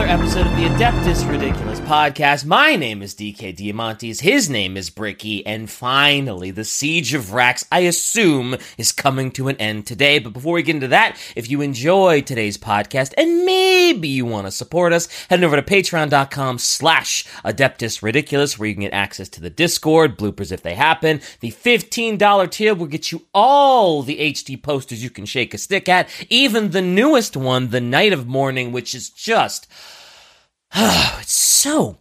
another episode of the Adeptus Ridiculous podcast. My name is DK Diamantes, his name is Bricky, and finally, the Siege of Rax, I assume, is coming to an end today. But before we get into that, if you enjoy today's podcast and maybe you want to support us, head over to patreon.com slash Adeptus Ridiculous, where you can get access to the Discord, bloopers if they happen. The $15 tier will get you all the HD posters you can shake a stick at, even the newest one, The Night of Mourning, which is just it's so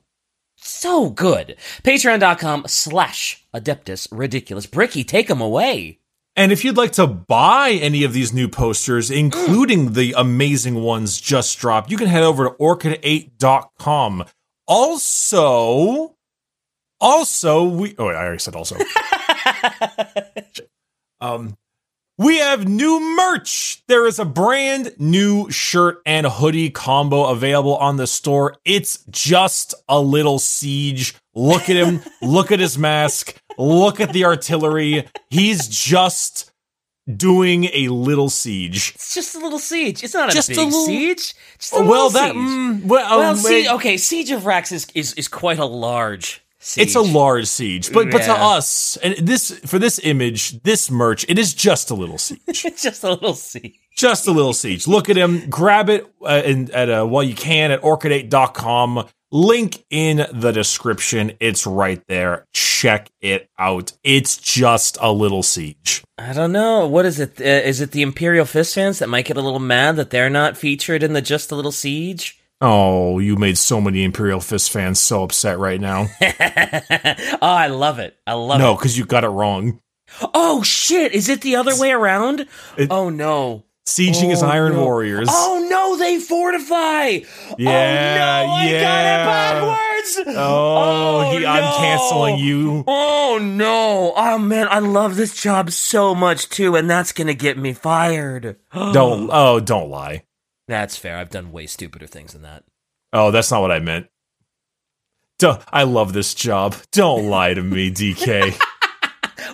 so good. Patreon.com slash Adeptus Ridiculous. Bricky, take them away. And if you'd like to buy any of these new posters, including the amazing ones just dropped, you can head over to orchid8.com. Also, also, we, oh, I already said also. um, we have new merch. There is a brand new shirt and hoodie combo available on the store. It's just a little siege. Look at him. look at his mask. Look at the artillery. He's just doing a little siege. It's just a little siege. It's not a Just a big little- siege. Just a well, little that siege. mm, well, well, um, see, okay, Siege of Rax is, is, is quite a large siege. it's a large siege, but but to us, and this for this image, this merch, it is just a little siege. It's just a little siege. just a little siege. Look at him. Grab it uh, in, at uh, while you can at orchid8.com. Link in the description. It's right there. Check it out. It's just a little siege. I don't know. What is it? Uh, is it the Imperial Fist fans that might get a little mad that they're not featured in the Just a Little Siege? Oh, you made so many Imperial Fist fans so upset right now. oh, I love it. I love no, it. No, because you got it wrong. Oh shit! Is it the other way around? It- oh no! Sieging is Oh, Iron no. Warriors. Oh no! They fortify. Yeah, oh, no, I yeah. got it backwards. Oh, he, oh, I'm canceling you. Oh no! Oh man, I love this job so much too, and that's gonna get me fired. Don't. Oh, don't lie. That's fair. I've done way stupider things than that. Oh, that's not what I meant. Don't, I love this job. Don't lie to me, DK.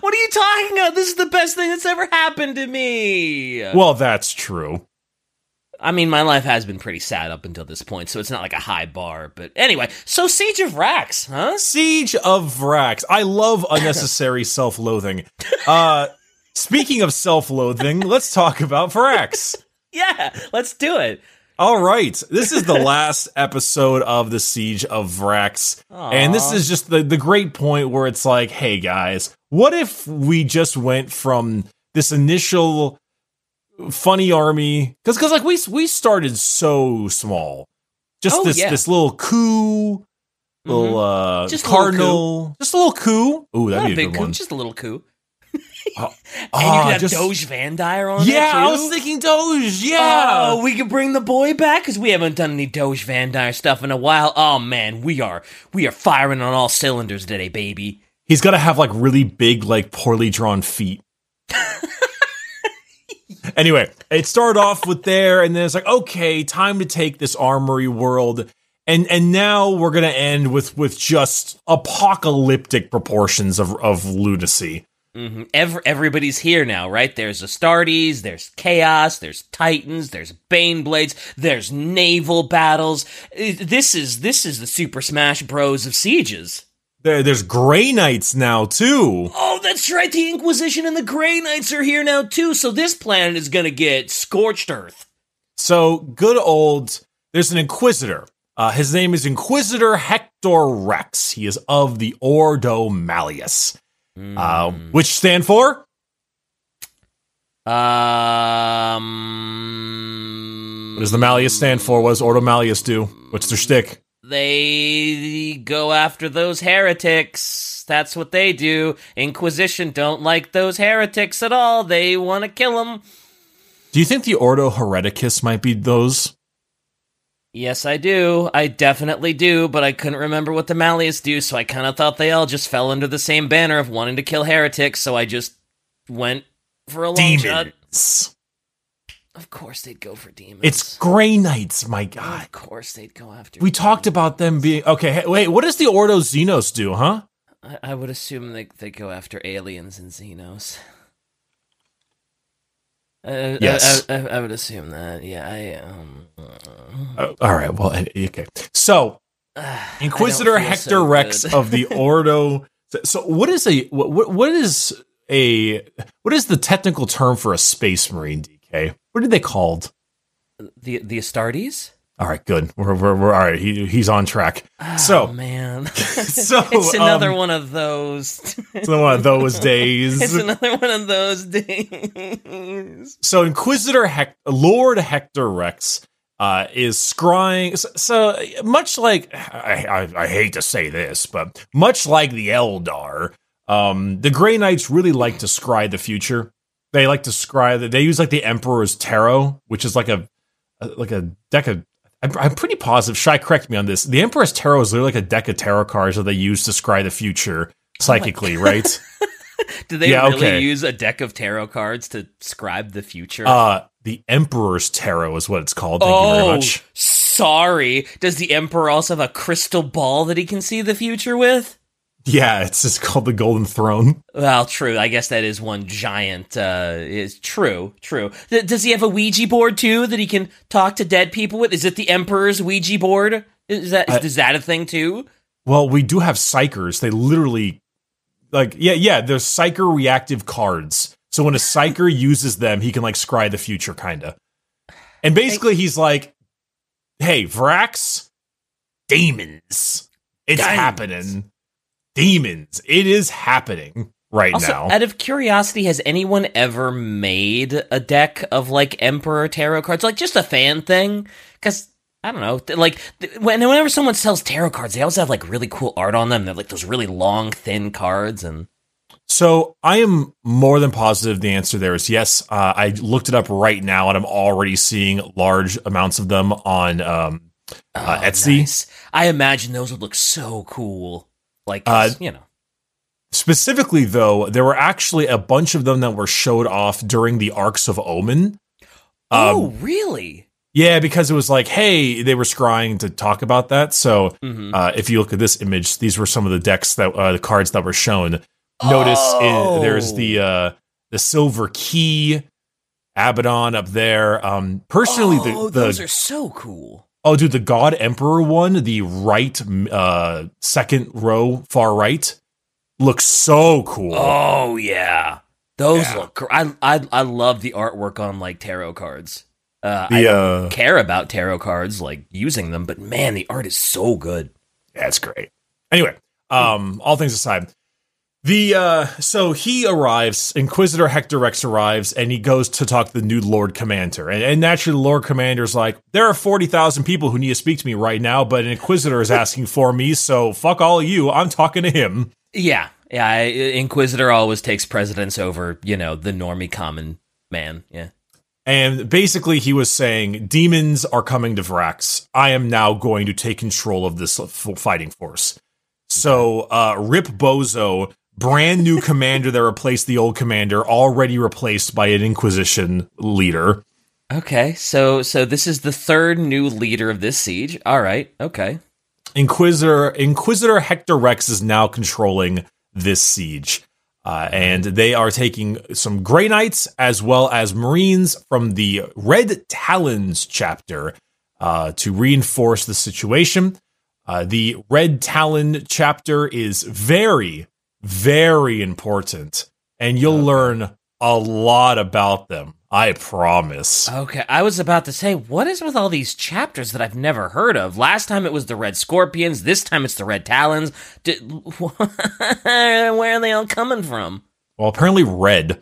What are you talking about? This is the best thing that's ever happened to me. well, that's true. I mean, my life has been pretty sad up until this point, so it's not like a high bar. But anyway, so Siege of Rax, huh? Siege of Vraks. I love unnecessary self-loathing. Uh, speaking of self-loathing, let's talk about Vraks. Yeah, let's do it. All right, this is the last episode of the Siege of Vraks, and this is just the the great point where it's like, hey guys, what if we just went from this initial funny army because because like we we started so small, just Oh, this yeah. this little coup, little uh Just a little cardinal, just a little coup. Ooh, that'd a be a big good coup, one. just a little coup. Oh, And you could oh, have just- Doge Van Dyer on Yeah. I was thinking Doge. Yeah, Oh, we could bring the boy back because we haven't done any Doge Van Dyer stuff in a while. Oh man, we are we are firing on all cylinders today, baby. He's got to have like really big, like poorly drawn feet. anyway, it started off with there, and then it's like, okay, time to take this armory world, and and now we're gonna end with with just apocalyptic proportions of of lunacy. Hmm Every, everybody's here now, right? There's Astartes, there's Chaos, there's Titans, there's Bane Blades, there's naval battles. This is this is the Super Smash Bros of sieges. There, there's Grey Knights now too. Oh, that's right. The Inquisition and the Grey Knights are here now too. So this planet is gonna get scorched earth. So good old. There's an Inquisitor. Uh, his name is Inquisitor Hector Rex. He is of the Ordo Malleus, uh, which stand for Um, What does the Malleus stand for? What does Ordo Malleus do? What's their shtick? They go after those heretics. That's what they do. Inquisition don't like those heretics at all. They want to kill them. Do you think the Ordo Hereticus might be those? Yes, I do. I definitely do, but I couldn't remember what the Malleus do, so I kind of thought they all just fell under the same banner of wanting to kill heretics, so I just went for a long shot. Demons. Of course they'd go for demons. It's Grey Knights, my god. Of course they'd go after We talked about them being okay. Hey, wait, what does the Ordo Xenos do, huh? I, I would assume they, they go after aliens and Xenos. Uh, Yes. I, I, I would assume that. Yeah, I um. Uh, all right. Well, okay. So Inquisitor I don't feel Hector so Rex of the Ordo. So, so what is a what, what is a what is the technical term for a space marine? DK. What are they called? the the Astartes. All right, good. We're we're, we're all right. He, he's on track. Oh, So- man, so, it's another um, one of those. It's another one of those days. it's another one of those days. so Inquisitor Hec- Lord Hector Rex uh, is scrying. So, so much like I, I, I hate to say this, but much like the Eldar, um, the Grey Knights really like to scry the future. They like to scry that they use like the Emperor's Tarot, which is like a, a like a deck of. I'm, I'm pretty positive. Shy, correct me on this. The Emperor's Tarot is literally like a deck of tarot cards that they use to scry the future psychically, right? Do they Yeah, really okay. use a deck of tarot cards to scribe the future? Uh, the Emperor's Tarot is what it's called. Thank you very much. Oh, sorry. Does the Emperor also have a crystal ball that he can see the future with? Yeah, it's just called the Golden Throne. Well, true. I guess that is one giant. Uh, is true. True. Th- does he have a Ouija board too that he can talk to dead people with? Is it the Emperor's Ouija board? Is that I- is that a thing too? Well, we do have psykers. They literally, like, yeah, yeah, they're psyker reactive cards. So when a psyker uses them, he can like scry the future, kinda. And basically, he's like, "Hey, Vraks, demons, it's happening. Demons, it is happening right Also, now." out of curiosity, has anyone ever made a deck of like Emperor tarot cards, like just a fan thing? Because I don't know, like when- whenever someone sells tarot cards, they always have like really cool art on them. They're like those really long, thin cards, and So I am more than positive the answer there is yes. Uh, I looked it up right now, and I'm already seeing large amounts of them on um, Uh, Oh, Etsy? nice. I imagine those would look so cool. Like Uh, you know, Specifically, though, there were actually a bunch of them that were showed off during the Arks of Omen. oh Um, really? yeah, because it was like, hey, they were scrying to talk about that. So hmm uh, if you look at this image, these were some of the decks that uh, the cards that were shown. Notice Oh. it, there's the uh, the silver key, Abaddon up there. Um, personally, oh, the, those are so cool. Oh, dude, the God Emperor one, the right uh, second row, far right, looks so cool. Oh yeah, those Yeah. look. I I I love the artwork on like tarot cards. Uh, I don't uh, care about tarot cards, like using them, but man, the art is so good. Yeah, great. Anyway, um, all things aside, the uh, so he arrives, Inquisitor Hector Rex arrives, and he goes to talk to the new Lord Commander. And, and naturally, the Lord Commander's like, there are 40,000 people who need to speak to me right now, but an Inquisitor is asking for me, so fuck all of you. I'm talking to him. Yeah, yeah. Inquisitor always takes precedence over you know the normie common man. Yeah. And basically, he was saying, demons are coming to Vraks. I am now going to take control of this fighting force. So, uh, Rip Bozo, brand new commander that replaced the old commander, already replaced by an Inquisition leader. Okay, so so this is the third new leader of this siege. All right. Okay. Inquisitor Inquisitor Hector Rex is now controlling this siege. Uh, and they are taking some Grey Knights as well as Marines from the Red Talons chapter uh, to reinforce the situation. Uh, the Red Talon chapter is very, very important, and you'll learn a lot about them. I promise. Okay, I was about to say, what is with all these chapters that I've never heard of? Last time it was the Red Scorpions. This time it's the Red Talons. D- where are they all coming from? Well, apparently, Red.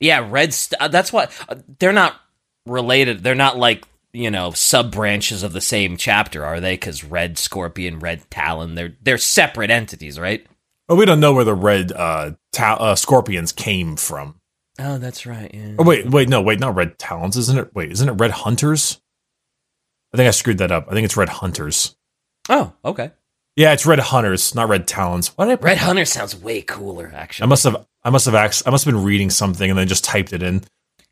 Yeah, Red. St- uh, that's what uh, they're not related. They're not like you know sub branches of the same chapter, are they? Because Red Scorpion, Red Talon, they're they're separate entities, right? Well, we don't know where the Red uh, ta- uh, Scorpions came from. Oh, that's right. Yeah. Oh wait, wait, no, wait, not Red Talons, isn't it? Wait, isn't it Red Hunters? I think I screwed that up. I think it's Red Hunters. Oh, okay. Yeah, it's Red Hunters, not Red Talons. Why did I Red? Hunter sounds way cooler, actually. I must have, I must have, ax- I must have been reading something and then just typed it in.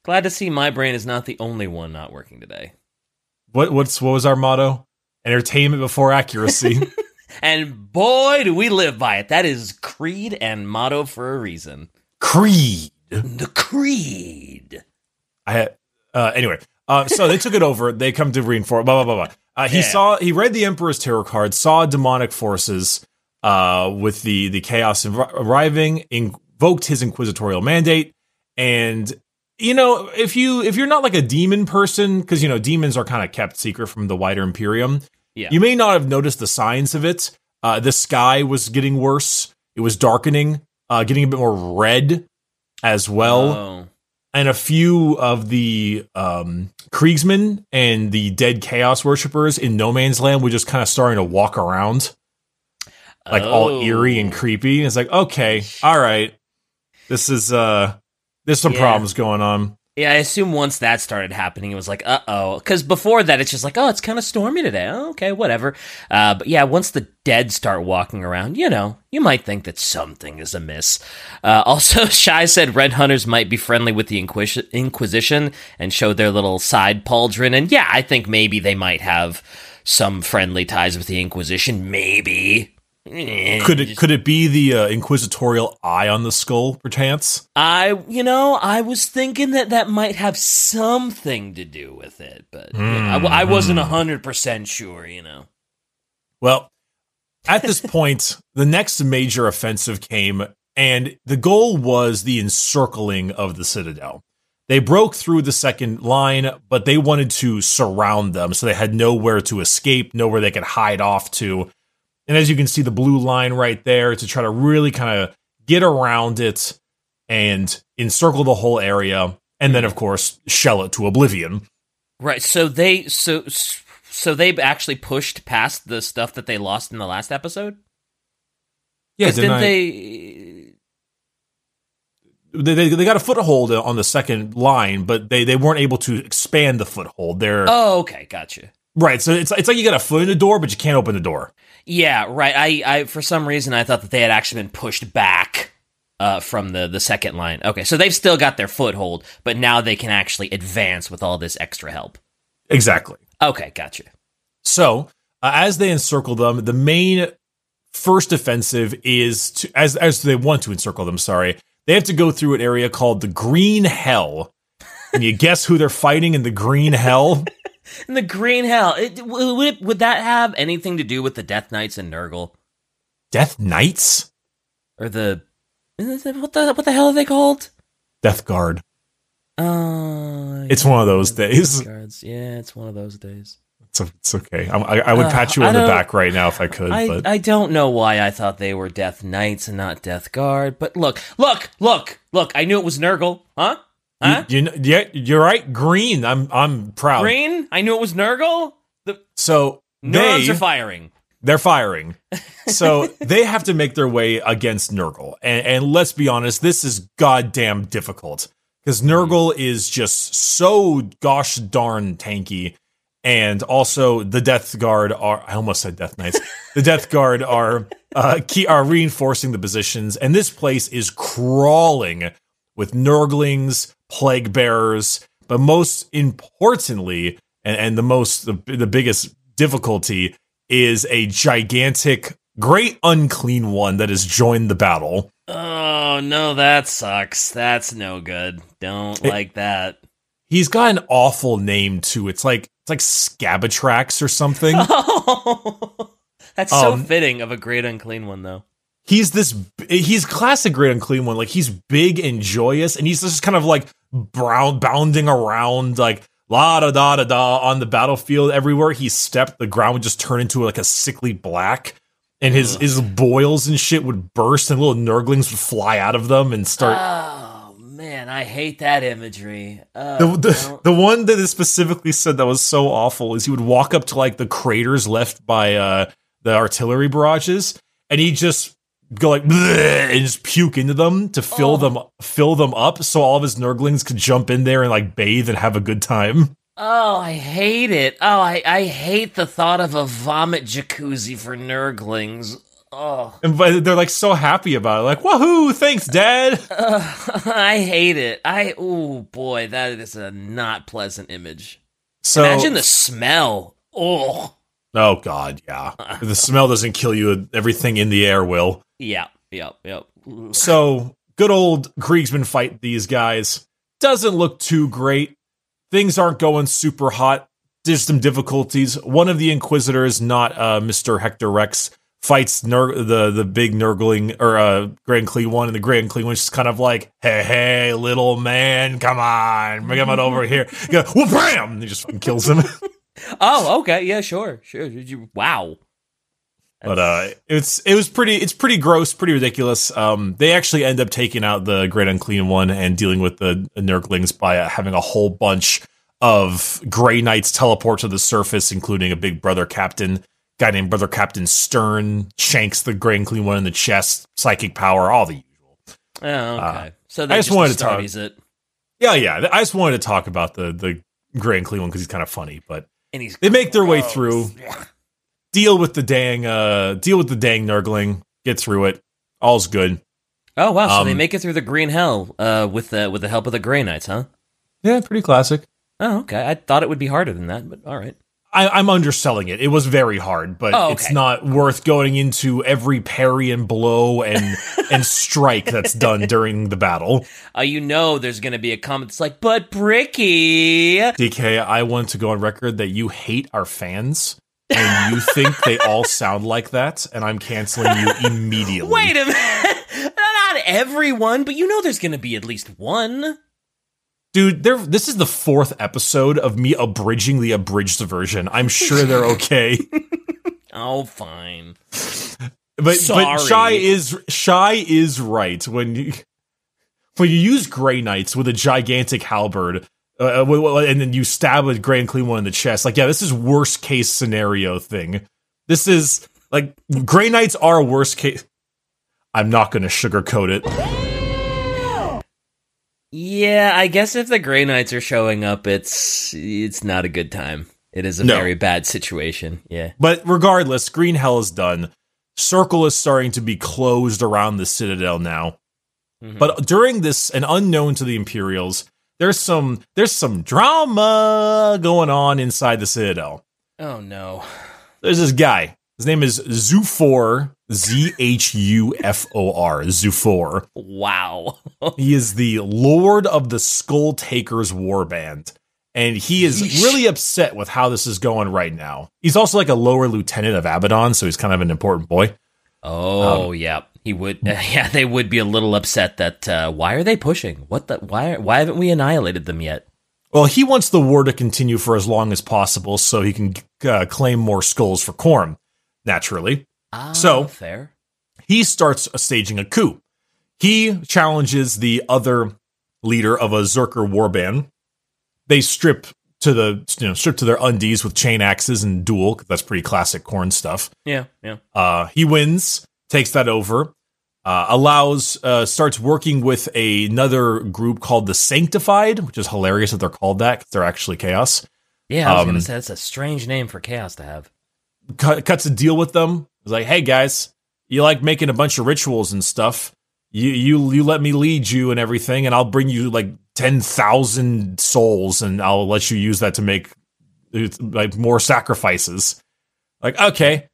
Glad to see my brain is not the only one not working today. What, what's, what was our motto? Entertainment before accuracy. And boy, do we live by it. That is creed and motto for a reason. Creed. The creed. I had uh, anyway. Uh, so they took it over. They come to reinforce. Blah blah blah blah. Uh, he Yeah. saw. He read the Emperor's tarot card. Saw demonic forces. Uh, with the the chaos inv- arriving, invoked his inquisitorial mandate, and you know if you if you're not like a demon person, because you know demons are kind of kept secret from the wider Imperium. Yeah. You may not have noticed the signs of it. Uh, the sky was getting worse. It was darkening, uh, getting a bit more red as well Oh. and a few of the um, Kriegsmen and the dead Chaos worshippers in No Man's Land were just kind of starting to walk around, like all Oh. eerie and creepy. And It's like, okay, all right, this is uh, there's some Yeah. problems going on. Yeah, I assume once that started happening, it was like, uh oh. Because before that, it's just like, oh, it's kind of stormy today. Oh, okay, whatever. Uh, but yeah, once the dead start walking around, you know, you might think that something is amiss. Uh, also, Shy said Red Hunters might be friendly with the Inquis- Inquisition and show their little side pauldron. And yeah, I think maybe they might have some friendly ties with the Inquisition. Maybe. Eh, Could it could it be the uh, inquisitorial eye on the skull, perchance? I, you know, I was thinking that that might have something to do with it, but you know, I, I wasn't Hmm. hundred percent sure. You know, Well, at this point, the next major offensive came, and the goal was the encircling of the citadel. They broke through the second line, but they wanted to surround them, so they had nowhere to escape, nowhere they could hide off to. And as you can see, the blue line right there to try to really kind of get around it and encircle the whole area, and then, of course, shell it to oblivion. right? So they, so so they actually pushed past the stuff that they lost in the last episode. Yeah, didn't didn't I- they? they, they they got a foothold on the second line, but they, they weren't able to expand the foothold. They're Oh, okay, gotcha. right. So it's it's like you got a foot in the door, but you can't open the door. Yeah, right. I, I, for some reason, I thought that they had actually been pushed back uh, from the the second line. Okay, so they've still got their foothold, but now they can actually advance with all this extra help. Exactly. Okay, gotcha. So uh, as they encircle them, the main first offensive is to as as they want to encircle them. Sorry, they have to go through an area called the Green Hell. Can you guess who they're fighting in the Green Hell? And the green hell, it, would it, would that have anything to do with the Death Knights and Nurgle Death Knights, or the what the what the hell are they called? Death Guard. Uh, It's one of those days. Guards. Yeah, it's one of those days. It's, it's okay. I'm, I, I would Uh, pat you on the back right now if I could. I, but I don't know why I thought they were Death Knights and not Death Guard, but look, look, look, look! I knew it was Nurgle, huh? Huh? You, you you're right. Green. I'm I'm proud. Green? I knew it was Nurgle. The So neurons they are firing. they're firing. So they have to make their way against Nurgle, and, and let's be honest, this is goddamn difficult because Nurgle is just so gosh darn tanky. And also, the Death Guard are—I almost said Death Knights. the Death Guard are uh, key, are reinforcing the positions, and this place is crawling with Nurglings, plague bearers, but most importantly, and, and the most the, the biggest difficulty is a gigantic, great unclean one that has joined the battle. Oh no, that sucks. That's no good. Don't It- like that. He's got an awful name too. It's like it's like Scabatrax or something. That's so Um, fitting of a great unclean one, though. he's this he's classic great unclean one like he's big and joyous and he's just kind of like brown bounding around like la da da da da on the battlefield everywhere. He stepped the ground would just turn into like a sickly black and his his boils and shit would burst and little nurglings would fly out of them and start Oh man, I hate that imagery. Uh, the, the, the one that is specifically said that was so awful is he would walk up to like the craters left by uh the artillery barrages and he just go like and just puke into them to fill Oh. them fill them up so all of his nurglings could jump in there and like bathe and have a good time. oh, I hate it. Oh, I, I hate the thought of a vomit jacuzzi for nurglings. Oh, And but they're like so happy about it, like woohoo, thanks, Dad. Ugh, I hate it. I oh boy, that is a not pleasant image. So Imagine the smell. Oh, oh god, yeah. If the smell doesn't kill you, everything in the air will. Yeah, yep, yep. So good old Kriegsman fight these guys. doesn't look too great. Things aren't going super hot. There's some difficulties. One of the Inquisitors, not uh, Mr. Hector Rex, fights Ner- the the big Nurgling or uh, Grand Clee one, and the Grand Clee one's just kind of like, "Hey, hey, little man, come on, bring him on over here." Go, well, bam! And he just fucking kills him. Oh, okay. Yeah, sure. Sure. Wow. But uh, it's it was pretty it's pretty gross, pretty ridiculous. Um, they actually end up taking out the Great Unclean One and dealing with the Nurglings by uh, having a whole bunch of Grey Knights teleport to the surface, including a big brother captain guy named Brother Captain Stern, shanks the Grey Unclean One in the chest, psychic power, all the usual. Oh, okay. Uh, so I just just wanted to talk- it, Yeah, yeah. I just wanted to talk about the the Grey Unclean One because he's kind of funny, but and he's they make their way through. deal with the dang uh deal with the dang Nurgling, get through it. All's good. Oh wow! So they Um, make it through the green hell uh, with the with the help of the Grey Knights, huh? Yeah, pretty classic. Oh, okay. I thought it would be harder than that, but all right. I, I'm underselling it. It was very hard, but Oh, it's not worth going into every parry and blow and and strike that's done during the battle. Uh, you know, there's going to be a comment that's like, "But Bricky." DK, I want to go on record that you hate our fans and you think they all sound like that, and I'm canceling you immediately. Wait a minute. Not everyone, but you know, there's going to be at least one. dude, there. This is the fourth episode of me abridging the abridged version. I'm sure they're okay, Oh, fine. but Sorry. but shy is shy is right when you when you use Grey Knights with a gigantic halberd. Uh, wi- and then you stab a Grey and Clean one in the chest. Like, yeah, this is worst case scenario thing. This is like Grey Knights are worst case. I'm not going to sugarcoat it. Yeah, I guess if the Grey Knights are showing up, it's it's not a good time. It is a No. very bad situation. Yeah. But regardless, Green Hell is done. Circle is starting to be closed around the Citadel now. Mhm. But during this, and unknown to the Imperials, there's some there's some drama going on inside the Citadel. Oh no. There's this guy. His name is Zhufor, Z H U F O R, Zhufor. Wow. He is the Lord of the Skull Takers Warband. And he is Yeesh. really upset with how this is going right now. He's also like a lower lieutenant of Abaddon, so he's kind of an important boy. Oh um, yeah, he would. yeah, they would be a little upset that uh, why are they pushing? What the? Why? Why haven't we annihilated them yet? Well, he wants the war to continue for as long as possible so he can uh, claim more skulls for Khorne, naturally. Ah, So- fair. he starts staging a coup. He challenges the other leader of a Zerker warband. They strip to the you know strip to their undies with chain axes and duel. That's pretty classic Khorne stuff. Yeah, yeah. Uh, he wins, takes that over, uh, allows, uh, starts working with another group called the Sanctified, which is hilarious that they're called that they're actually chaos. Yeah, I was Um, gonna say that's a strange name for chaos to have. cut, cuts a deal with them. He's like, "Hey guys, you like making a bunch of rituals and stuff. You you you let me lead you and everything, and I'll bring you like ten thousand souls, and I'll let you use that to make like more sacrifices." Like, okay.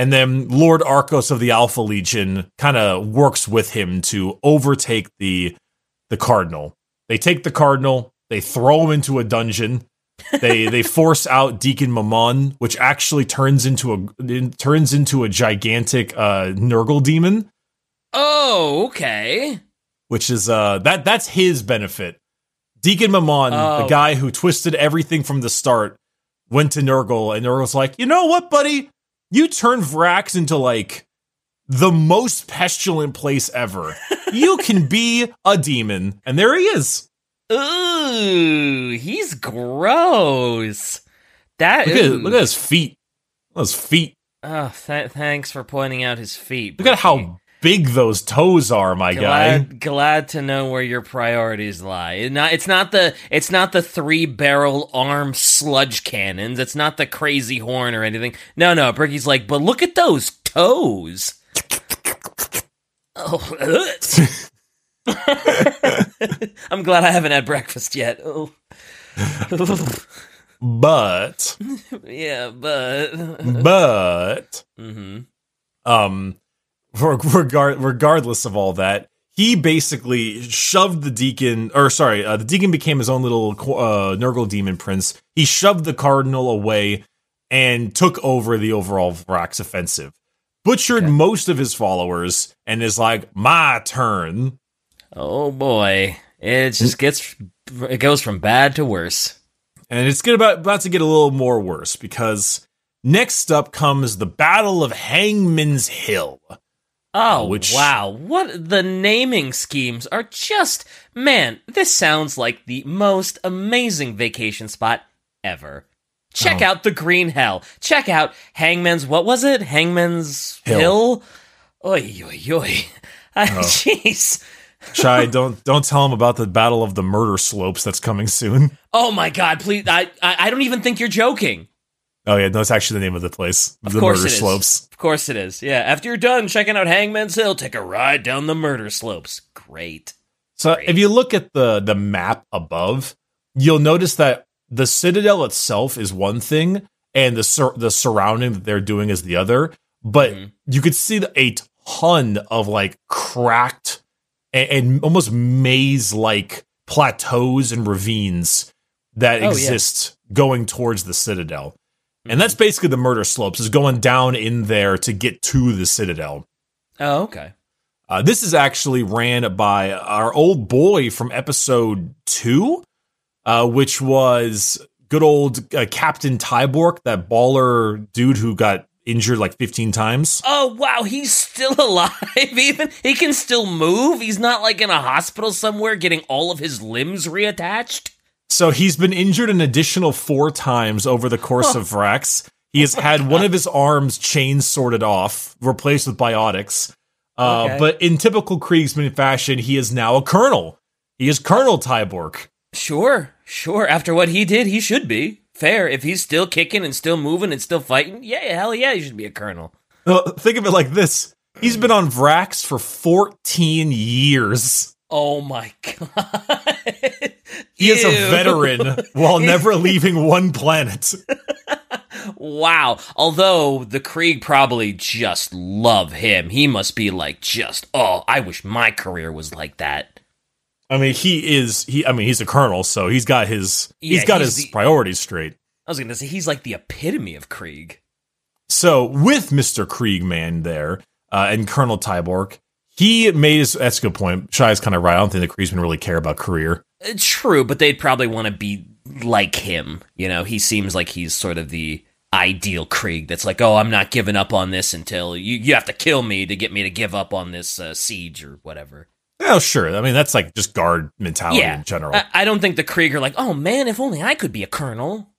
And then Lord Arkos of the Alpha Legion kind of works with him to overtake the the Cardinal. They take the Cardinal, they throw him into a dungeon, they they force out Deacon Mamon, which actually turns into a turns into a gigantic uh Nurgle demon, Oh, okay. which is uh that that's his benefit. Deacon Mamon, the Oh. guy who twisted everything from the start, went to Nurgle, and Nurgle's like, you know what, buddy? You turn Vraks into like the most pestilent place ever. you can be a demon, and there he is. Ooh, he's gross. That Look at ooh. look at his feet. Those feet. Oh, th- thanks for pointing out his feet. Look at how big those toes are, my guy. glad, glad to know where your priorities lie. It not, it's not the it's not the three barrel arm sludge cannons. It's not the crazy horn or anything. No, no. Bricky's like, but look at those toes. Oh, I'm glad I haven't had breakfast yet. Oh. But yeah, but but mm-hmm. um regardless of all that, he basically shoved the deacon, or sorry, uh, the deacon became his own little uh, Nurgle demon prince. He shoved the cardinal away and took over the overall Vraks offensive. Butchered okay. most of his followers and is like, my turn. Oh boy. It just gets, it goes from bad to worse. And it's get about, about to get a little more worse because next up comes the Battle of Hangman's Hill. Oh, which, wow. What the naming schemes are just, man, this sounds like the most amazing vacation spot ever. Check oh. out the Green Hell. Check out Hangman's, what was it? Hangman's Hill? Hill? Oi, oi, oi. Oh. Jeez. Shy, don't don't tell him about the Battle of the Murder Slopes that's coming soon. Oh my God! Please, I I, I don't even think you're joking. Oh yeah, no, it's actually the name of the place. Of the course Murder it is. Slopes. Of course it is. Yeah. After you're done checking out Hangman's Hill, take a ride down the Murder Slopes. Great. So Great. if you look at the the map above, you'll notice that the citadel itself is one thing, and the sur- the surrounding that they're doing is the other. But mm-hmm. you could see a ton of like cracked and, and almost maze like plateaus and ravines that oh, exist yeah. going towards the citadel. Mm-hmm. And that's basically the murder slopes is going down in there to get to the citadel. Oh, okay. Uh, this is actually ran by our old boy from episode two, uh, which was good old uh, Captain Tyborc, that baller dude who got injured like 15 times. Oh, wow. He's still alive, even. He can still move. He's not like in a hospital somewhere getting all of his limbs reattached. So he's been injured an additional four times over the course of Vraks. He has had one of his arms chain sorted off, replaced with biotics. Uh, okay. But in typical Kriegsman fashion, he is now a colonel. He is Colonel Tyborc. Sure, sure. After what he did, he should be fair. If he's still kicking and still moving and still fighting, yeah, hell yeah, he should be a colonel. Well, think of it like this: he's been on Vraks for 14 years. Oh my god. he is a veteran while never leaving one planet. wow. Although the Krieg probably just love him. He must be like just, oh, I wish my career was like that. I mean, he is he. I mean, he's a colonel, so he's got his yeah, he's got he's his the, priorities straight. I was going to say he's like the epitome of Krieg. So with Mister Kriegman there uh, and Colonel Tyborc, he made his. That's a good point. Shy's kind of right. I don't think the Kriegsmen really care about career. It's true, but they'd probably want to be like him. You know, he seems like he's sort of the ideal Krieg that's like, oh, I'm not giving up on this until you you have to kill me to get me to give up on this uh, siege or whatever. Oh, sure. I mean, that's like just guard mentality yeah. in general. I, I don't think the Krieg are like, oh man, if only I could be a colonel.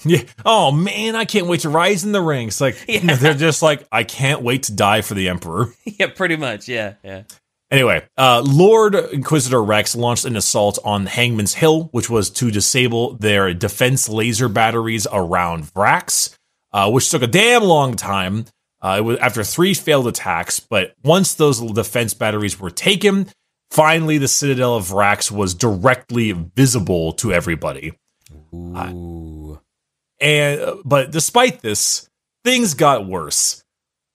Yeah. Oh man, I can't wait to rise in the ranks. Like yeah. they're just like, I can't wait to die for the emperor. Yeah, pretty much. Yeah, yeah. Anyway, uh, Lord Inquisitor Rex launched an assault on Hangman's Hill, which was to disable their defense laser batteries around Vraks, uh, which took a damn long time. Uh, it was after three failed attacks, but once those defense batteries were taken, finally the Citadel of Vraks was directly visible to everybody. Ooh. And but despite this, things got worse.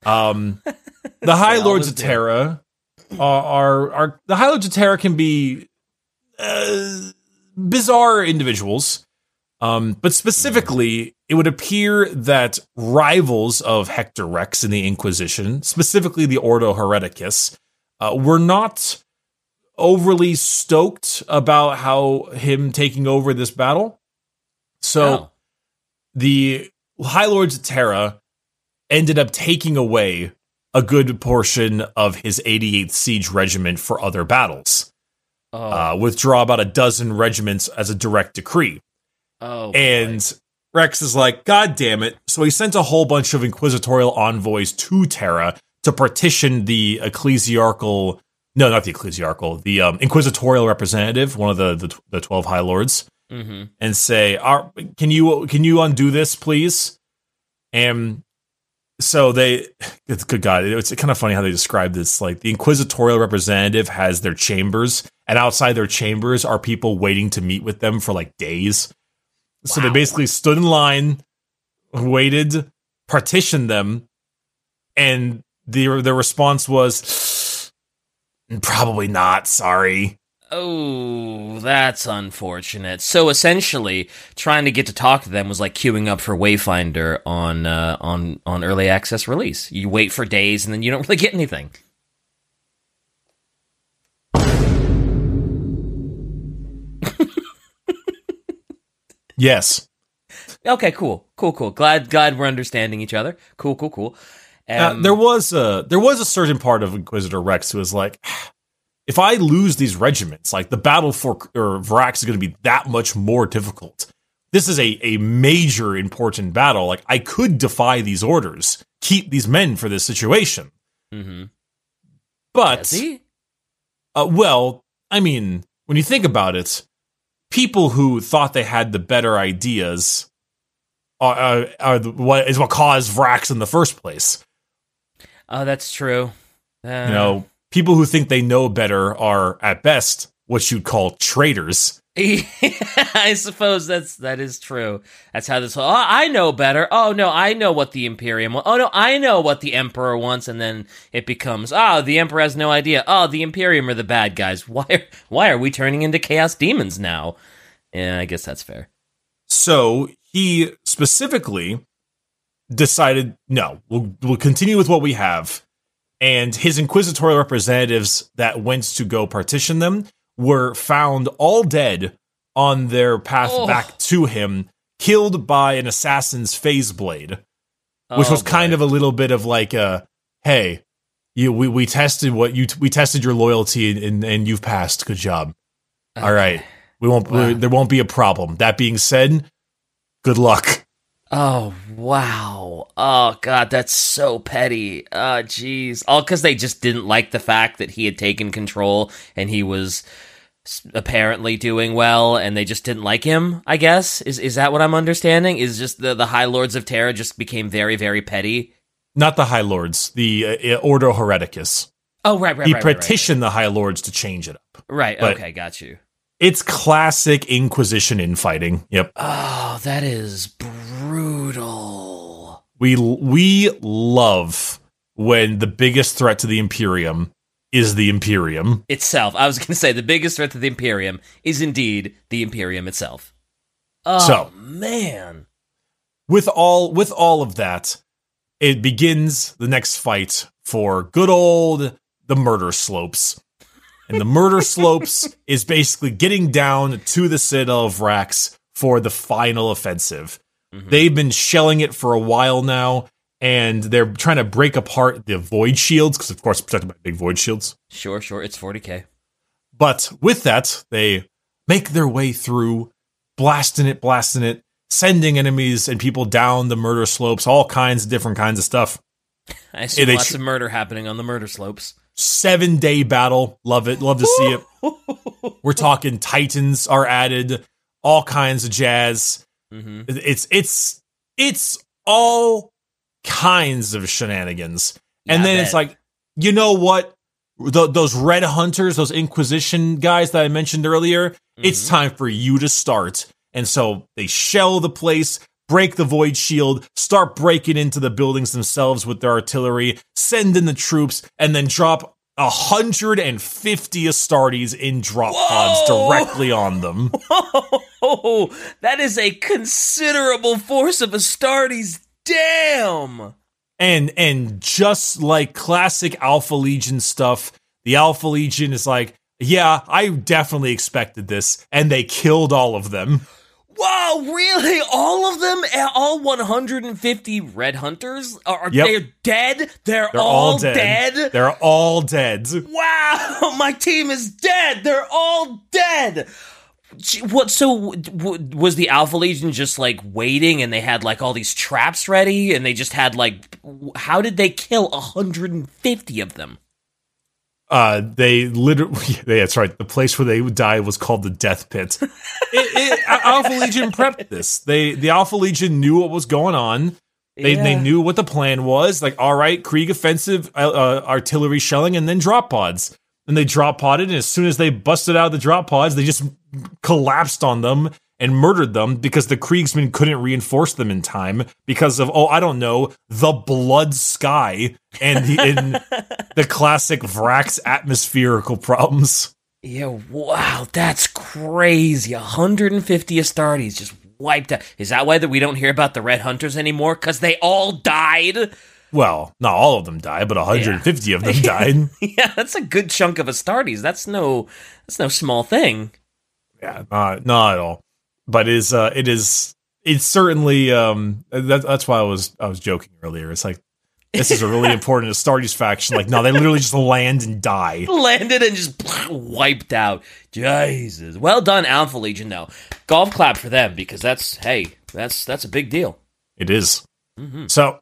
Um, the High Lords of Terra are, are, are the High Lords of Terra can be uh, bizarre individuals. Um, but specifically, it would appear that rivals of Hector Rex in the Inquisition, specifically the Ordo Hereticus, uh, were not overly stoked about how him taking over this battle. So oh. The High Lords of Terra ended up taking away a good portion of his 88th Siege Regiment for other battles. Oh. Uh, withdraw about a dozen regiments as a direct decree. Oh, and boy. Rex is like, God damn it. So he sent a whole bunch of inquisitorial envoys to Terra to partition the ecclesiarchal, no, not the ecclesiarchal, the um, inquisitorial representative, one of the, the, the 12 high lords, mm-hmm. and say, can you, can you undo this, please? And so they, it's good God, it's kind of funny how they describe this. Like the inquisitorial representative has their chambers, and outside their chambers are people waiting to meet with them for like days. So they basically stood in line, waited, partitioned them, and the the response was, Probably not. Sorry. Oh, that's unfortunate. So essentially, trying to get to talk to them was like queuing up for Wayfinder on uh, on on early access release. You wait for days and then you don't really get anything. Yes. Okay, cool, cool, cool. Glad glad we're understanding each other. Cool, cool, cool. Uh, Um, there was a there was a certain part of Inquisitor Rex who was like, if I lose these regiments, like the battle for or Vraks is going to be that much more difficult. This is a a major important battle. Like I could defy these orders, keep these men for this situation. mhm. But uh, well, I mean, when you think about it, people who thought they had the better ideas are, are, are the, what is what caused Vraks in the first place. Oh, that's true. Uh, You know, people who think they know better are at best what you'd call traitors. I suppose that's that is true. That's how this. whole, Oh, I know better. Oh no, I know what the Imperium. wa- Oh no, I know what the Emperor wants, and then it becomes oh, the Emperor has no idea. Oh, the Imperium are the bad guys. Why? Are, why are we turning into chaos demons now? Yeah, I guess that's fair. So he specifically decided, no, we'll we'll continue with what we have. And his inquisitorial representatives that went to go partition them were found all dead on their path Oh. back to him, killed by an assassin's phase blade, which Oh, was kind of a little bit of like a, hey, you we, we tested what you we tested your loyalty and and you've passed. Good job. All right. We won't Wow. there won't be a problem. That being said, good luck. Oh wow! Oh god, that's so petty. Oh jeez, all because they just didn't like the fact that he had taken control and he was apparently doing well, and they just didn't like him. I guess is is that what I'm understanding? Is just the the High Lords of Terra just became very very petty. Not the High Lords, the uh, Ordo Hereticus. Oh right, right, he right, right, petitioned the High Lords to change it up. Right, right. but- okay, got you. It's classic Inquisition infighting. Yep. Oh, that is brutal. We we love when the biggest threat to the Imperium is the Imperium. Itself, I was going to say the biggest threat to the Imperium is indeed the Imperium itself. Oh So- man. With all with all of that, it begins the next fight for good old the murder slopes. And the murder slopes is basically getting down to the citadel of Rax for the final offensive. Mhm. They've been shelling it for a while now, and they're trying to break apart the void shields because, of course, protected by big void shields. Sure, sure. It's 40k. But with that, they make their way through, blasting it, blasting it, sending enemies and people down the murder slopes, all kinds of different kinds of stuff. I see lots tr- of murder happening on the murder slopes. Seven day battle. Love it. Love to see it. We're talking titans are added, all kinds of jazz. Hmm It's it's it's all kinds of shenanigans. and Yeah, I then it's like, you know what? Th- those red hunters, those Inquisition guys that I mentioned earlier, it's Mm-hmm. time for you to start. And so they shell the place, break the void shield, start breaking into the buildings themselves with their artillery, send in the troops, and then drop 150 Astartes in drop pods directly on them. Oh, that is a considerable force of Astartes. Damn. And and just like classic Alpha Legion stuff, the Alpha Legion is like, yeah, I definitely expected this, and they killed all of them. Wow, really? All of them? All 150 red hunters? Are Yep. they dead? They're, They're all, all dead. dead? They're all dead. Wow, my team is dead. They're all dead. What? So was the Alpha Legion just like waiting, and they had like all these traps ready, and they just had like, how did they kill 150 of them? Uh, they literally, yeah, that's right. The place where they would die was called the Death Pit. it, it, Alpha Legion prepped this. They, the Alpha Legion knew what was going on. They, they knew what the plan was. Like, all right, Krieg offensive, uh, uh, artillery shelling, and then drop pods. And they drop podded, and as soon as they busted out of the drop pods, they just collapsed on them and murdered them because the Kriegsmen couldn't reinforce them in time because of oh I don't know the blood sky and the, and the classic Vraks atmospherical problems. Yeah, wow, that's crazy. 150 Astartes just wiped out. Is that why that we don't hear about the Red Hunters anymore? Because they all died. Well, not all of them died, but 150 yeah. of them died. yeah, that's a good chunk of Astartes. That's no, that's no small thing. Yeah, not not at all. But it is uh, it is it's certainly um that, that's why I was I was joking earlier. It's like this is a really important Astartes faction. Like, no, they literally just land and die. Landed and just wiped out. Jesus. Well done, Alpha Legion, though. Golf clap for them because that's hey, that's that's a big deal. It is. Mm-hmm. So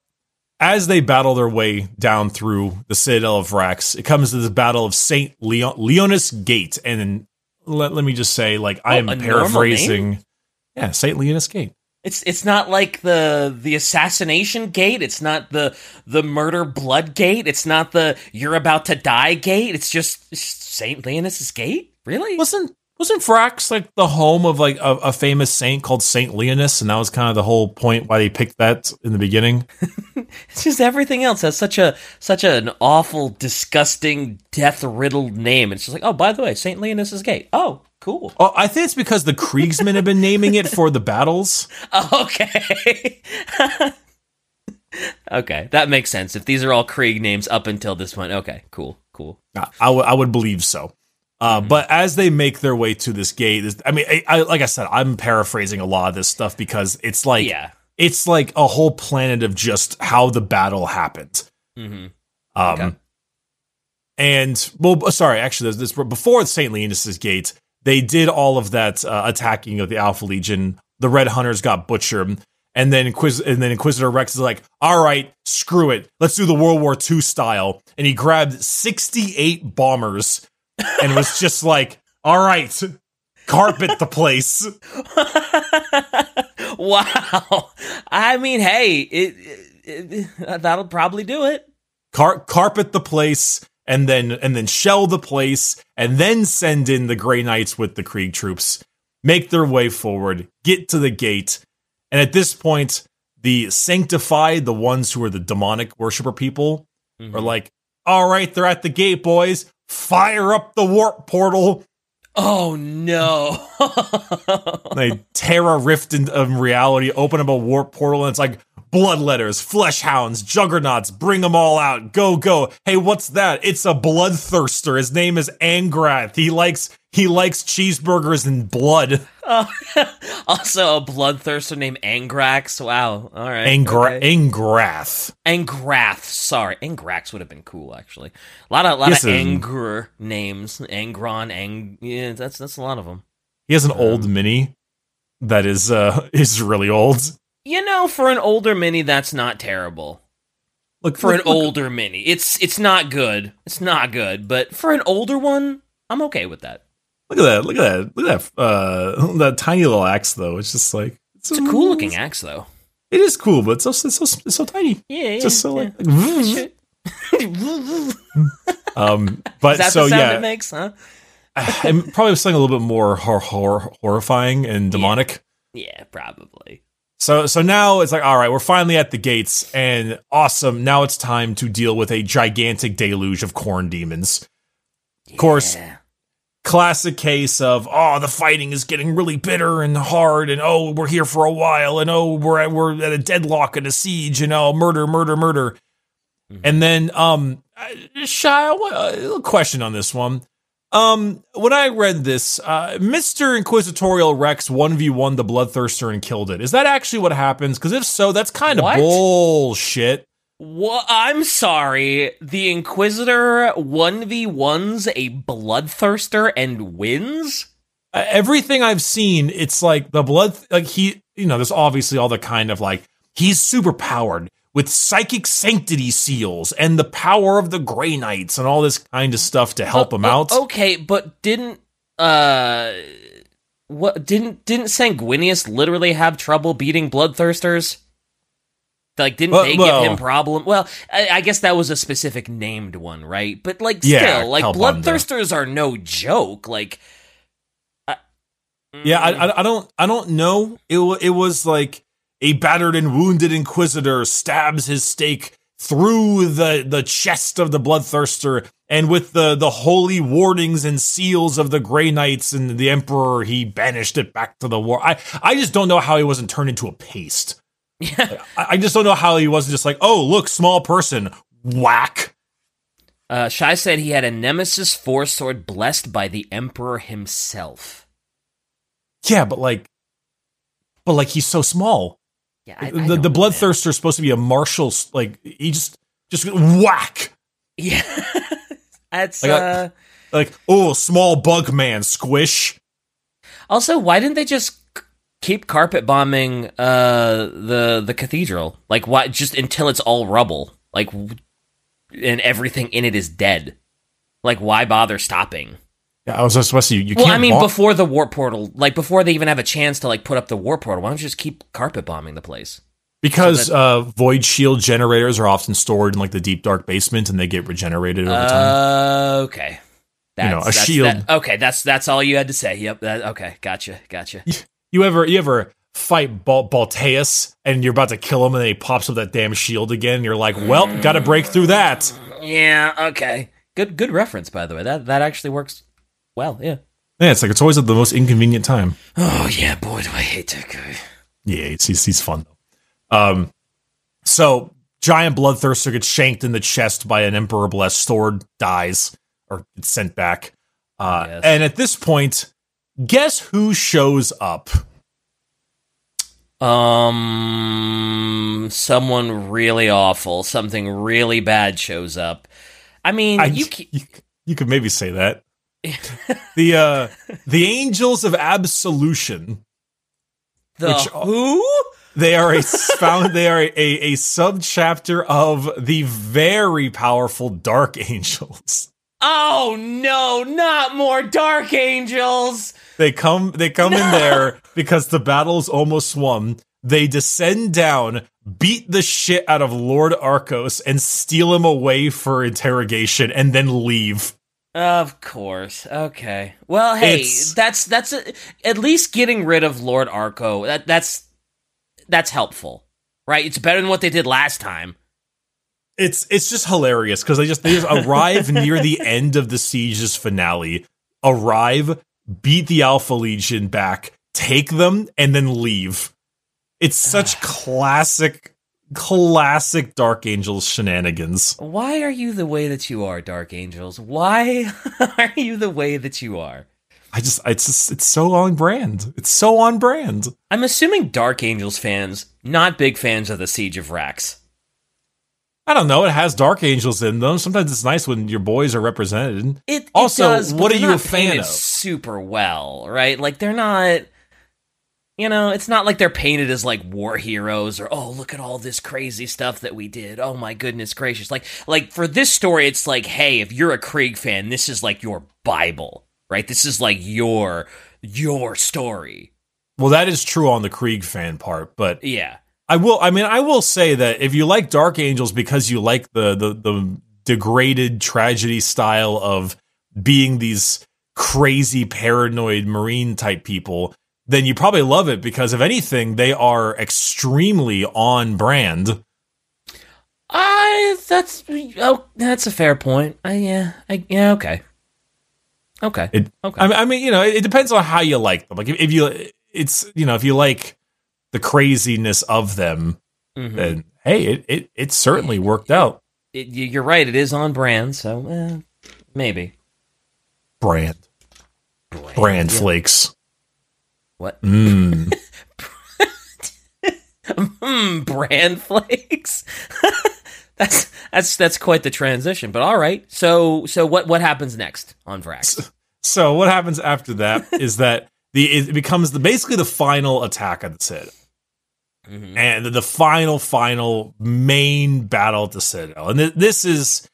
as they battle their way down through the Citadel of Vraks, it comes to the Battle of Saint Leon- Leonis Gate, and let, let me just say, like I oh, am paraphrasing. Yeah, Saint Leonis Gate. It's it's not like the the assassination gate. It's not the the murder blood gate. It's not the you're about to die gate. It's just Saint Leonis' gate. Really? Wasn't wasn't Vraks like the home of like a, a, famous saint called Saint Leonis, and that was kind of the whole point why they picked that in the beginning. it's just everything else has such a such an awful, disgusting, death riddled name. It's just like, oh, by the way, Saint Leonis' gate. Oh, cool. Oh, I think it's because the Kriegsmen have been naming it for the battles. Okay. okay, that makes sense. If these are all Krieg names up until this point, okay, cool, cool. I, I, w- I would believe so. Uh, mm-hmm. But as they make their way to this gate, I mean, I, I, like I said, I'm paraphrasing a lot of this stuff because it's like, yeah. it's like a whole planet of just how the battle happened. Mm-hmm. Um, okay. and well, sorry, actually, this before Saint Leonis's gate, they did all of that uh, attacking of the Alpha Legion. The Red Hunters got butchered. And then Inquis- and then Inquisitor Rex is like, "All right, screw it. Let's do the World War II style." And he grabbed 68 bombers and was just like, all right, carpet the place. wow. I mean, hey, it, it, it, that'll probably do it. Car- carpet the place and then and then shell the place and then send in the Grey Knights with the Krieg troops, make their way forward, get to the gate, and at this point, the sanctified, the ones who are the demonic worshiper people, mm-hmm. are like, all right, they're at the gate, boys fire up the warp portal. Oh no. they tear a rift in reality, open up a warp portal, and it's like bloodletters, flesh hounds, juggernauts, bring them all out. Go, go. Hey, what's that? It's a bloodthirster. His name is Angrath. He likes he likes cheeseburgers and blood. Oh, also, a bloodthirster named Angrax. Wow. All right. Angra- okay. Angrath. Angrath. Sorry, Angrax would have been cool. Actually, a lot of a lot yes, of Angr names. Angron. Ang. Yeah, that's that's a lot of them. He has an um, old mini that is uh is really old. You know, for an older mini, that's not terrible. Look for look, an look. older mini, it's it's not good. It's not good, but for an older one, I'm okay with that. Look at that! Look at that! Look at that! Uh, that tiny little axe, though. It's just like it's, it's a cool looking axe, though. It is cool, but it's so it's so it's so tiny. Yeah, yeah. Just so yeah. like. um, but so the sound yeah, it makes, huh? I'm probably something a little bit more hor- hor- horrifying and demonic. Yeah. yeah, probably. So so now it's like all right, we're finally at the gates and awesome. Now it's time to deal with a gigantic deluge of Khorne demons. Of course, classic case of oh the fighting is getting really bitter and hard and oh we're here for a while and oh we're at, we're at a deadlock and a siege and oh murder murder murder mm-hmm. and then um shy a little question on this one um when i read this uh mr inquisitorial rex 1v1 the bloodthirster and killed it is that actually what happens because if so that's kind of bullshit what? I'm sorry. The Inquisitor 1v1s a bloodthirster and wins? Uh, everything I've seen, it's like the blood, like he, you know, there's obviously all the kind of like, he's super powered with psychic sanctity seals and the power of the Grey Knights and all this kind of stuff to help uh, him out. Okay, but didn't, uh, what, didn't, didn't Sanguinius literally have trouble beating bloodthirsters? Like, didn't well, they well, give him problem? Well, I, I, guess that was a specific named one, right? But like, still, yeah, like bloodthirsters are no joke. Like, Yeah, I, I, I don't I don't know. It it was like a battered and wounded inquisitor stabs his stake through the the chest of the bloodthirster, and with the the holy wardings and seals of the Grey Knights and the Emperor, he banished it back to the war. I I just don't know how he wasn't turned into a paste. Yeah. I, I just don't know how he wasn't just like, oh look, small person, whack. Uh, Shai said he had a Nemesis Force Sword blessed by the Emperor himself. Yeah, but like, but like he's so small. Yeah, I, the the know, man. bloodthirster's supposed to be a martial. Like he just just whack. Yeah, that's Like, uh. Like oh, small bug man, squish. Also, why didn't they just keep carpet bombing uh the the cathedral? Like, why just until it's all rubble? Like, and everything in it is dead. Like, why bother stopping? I was just supposed to. You, you well, can't. I mean, bomb- before the warp portal, like before they even have a chance to like put up the warp portal, why don't you just keep carpet bombing the place? because so uh, void shield generators are often stored in like the deep dark basement, and they get regenerated over time. Uh, okay. You know, a That's- that's- shield. that- okay, that's that's all you had to say. Yep. That, okay, gotcha, gotcha. You ever you ever fight Bal- Balteus and you're about to kill him, and then he pops up that damn shield again, and you're like, well, got to break through that. Yeah. Okay. Good. Good reference, by the way. That that actually works well. Yeah. Yeah, it's like it's always at the most inconvenient time. Oh yeah, boy, do I hate that guy. Yeah, it's, he's, he's fun though. Um, so giant bloodthirster gets shanked in the chest by an emperor blessed sword, dies or sent back. Uh, Yes. and at this point, guess who shows up? Um, someone really awful, something really bad shows up. I mean, I- you, you, you could maybe say that. the uh, the angels of absolution. the which- who? They are a found. They are a, a subchapter of the very powerful dark angels. Oh no, not more Dark Angels! They come they come in there because the battle's almost won. They descend down, beat the shit out of Lord Arkos, and steal him away for interrogation, and then leave. Of course. Okay. Well, hey, It's- that's that's a, at least getting rid of Lord Arco. That that's that's helpful, right? It's better than what they did last time. It's it's just hilarious because they just they just arrive near the end of the siege's finale, arrive, beat the Alpha Legion back, take them, and then leave. It's such classic, classic Dark Angels shenanigans. Why are you the way that you are, Dark Angels? Why are you the way that you are? I just it's just, it's so on brand. It's so on brand. I'm assuming Dark Angels fans not big fans of the Siege of Vraks. I don't know. It has Dark Angels in them. Sometimes it's nice when your boys are represented. It, it Also, does, what are you a fan of? Super well, right? Like they're not. You know, it's not like they're painted as like war heroes or oh look at all this crazy stuff that we did. Oh my goodness gracious! Like like for this story, it's like hey, if you're a Krieg fan, this is like your Bible, right? This is like your your story. Well, that is true on the Krieg fan part, but Yeah. I will. I mean, I will say that if you like Dark Angels because you like the the, the degraded tragedy style of being these crazy paranoid marine type people, then you probably love it because if anything, they are extremely on brand. I that's oh that's a fair point. I yeah I yeah okay okay It, okay. I mean, I mean, you know, it, it depends on how you like them. Like if, if you, it's you know, if you like the craziness of them, Mhm. then hey, it it, it certainly worked out. It- you- you're right. It is on brand, so eh, maybe. Brand, brand yeah. flakes. What? Mm. Hmm, brand flakes. that's that's that's quite the transition. But all right. So so what what happens next on Vraks? So what happens after that is that the it becomes the basically the final attack of the Citadel, Mhm. and the final final main battle at the Citadel, and th- this is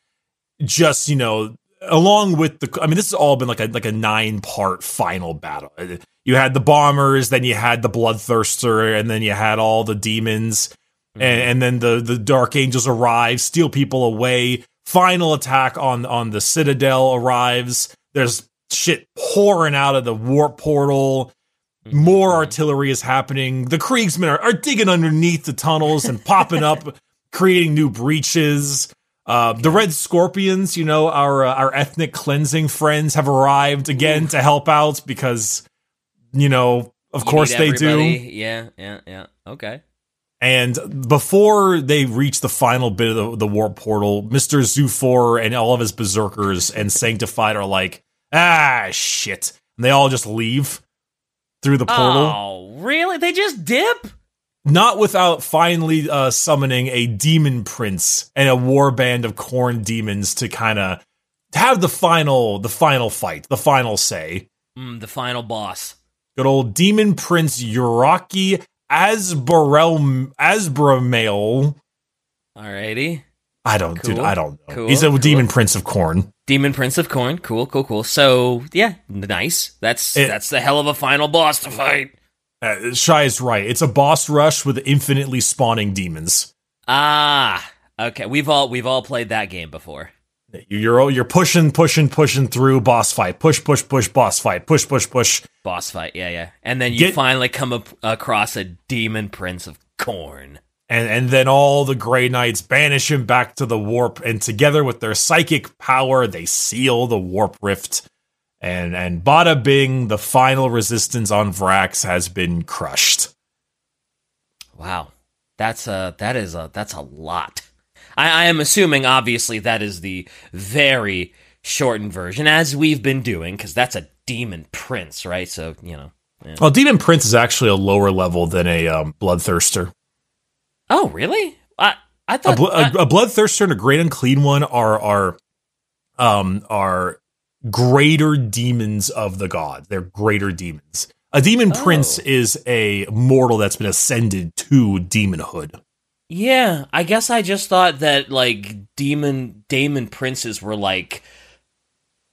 just you know along with the I mean this has all been like a like a nine part final battle. You had the bombers, then you had the bloodthirster, and then you had all the demons, and, mm-hmm. and then the the dark angels arrive, steal people away. Final attack on on the Citadel arrives. There's shit pouring out of the warp portal. Mm-hmm. more artillery is happening. The Kriegsmen are, are digging underneath the tunnels and popping up, creating new breaches. Uh, the Red Scorpions, you know, our uh, our ethnic cleansing friends have arrived again Ooh. to help out because, you know, of You course they do. Yeah, yeah, yeah. Okay. And before they reach the final bit of the, the warp portal, Mr. Zhufor and all of his berserkers and Sanctified are like, ah, shit. And they all just leave through the portal. Oh, really? They just dip? Not without finally uh, summoning a demon prince and a war band of Khorne demons to kind of have the final, the final fight, the final say. Mm, the final boss. Good old demon prince Uraki Asbarel Asbramail. Alrighty. I don't, dude. I don't know. Cool, He's a cool. demon prince of Khorne. Demon Prince of Khorne. Cool, cool, cool. So, yeah, nice. That's It- that's the hell of a final boss to fight. Uh, Shy is right. It's a boss rush with infinitely spawning demons. Ah, okay. We've all we've all played that game before. You're you're pushing, pushing, pushing through boss fight. Push, push, push. Boss fight. Push, push, push. Boss fight, yeah, yeah. And then you Get- finally come up across a Demon Prince of Khorne. And and then all the Grey Knights banish him back to the warp, and together with their psychic power, they seal the warp rift. And and bada bing, the final resistance on Vraks has been crushed. Wow, that's a that is a that's a lot. I, I am assuming, obviously, that is the very shortened version, as we've been doing, because that's a Demon Prince, right? So you know. Well, Demon Prince is actually a lower level than a um, Bloodthirster. Oh, really? I I thought blo- I- a, a bloodthirster and a great unclean one are are um are greater demons of the gods. They're greater demons. A demon Oh. prince is a mortal that's been ascended to demonhood. Yeah, I guess I just thought that like demon demon princes were like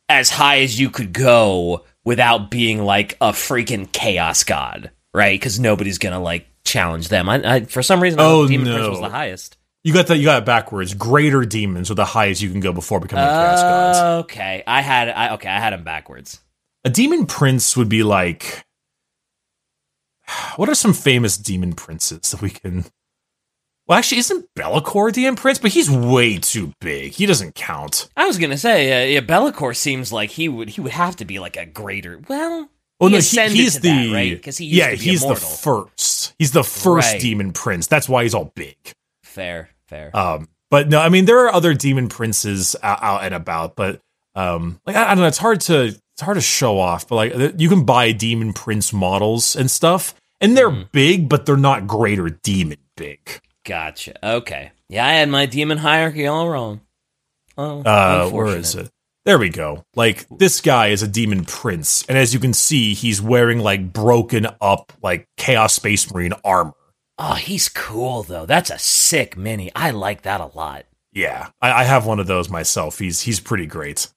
as high as you could go without being like a freaking chaos god, right? Because nobody's gonna like challenge them. I, I for some reason, I Oh, thought demon prince no. was the highest. You got that. You got it backwards. Greater demons are the highest you can go before becoming chaos gods. Okay, I had I okay, I had him backwards. A demon prince would be like. What are some famous demon princes that we can? Well, actually, isn't Be'lakor a demon prince? But he's way too big. He doesn't count. I was gonna say, uh, yeah, Be'lakor seems like he would he would have to be like a greater. Well, Well, he no, he, he's the that, right? Because he used yeah, to be he's immortal. the first. He's the first Right. demon prince. That's why he's all big. fair, fair. Um, but no, I mean there are other demon princes out, out and about, but um, like I, I don't know, it's hard to it's hard to show off. But like you can buy demon prince models and stuff, and they're Mhm. big, but they're not greater demon big. Gotcha. Okay. Yeah, I had my demon hierarchy all wrong. Oh, Uh, where is it? There we go. Like this guy is a demon prince, and as you can see, he's wearing like broken up like chaos space marine armor. Oh, he's cool though. That's a sick mini. I like that a lot. Yeah, I, I have one of those myself. He's he's pretty great.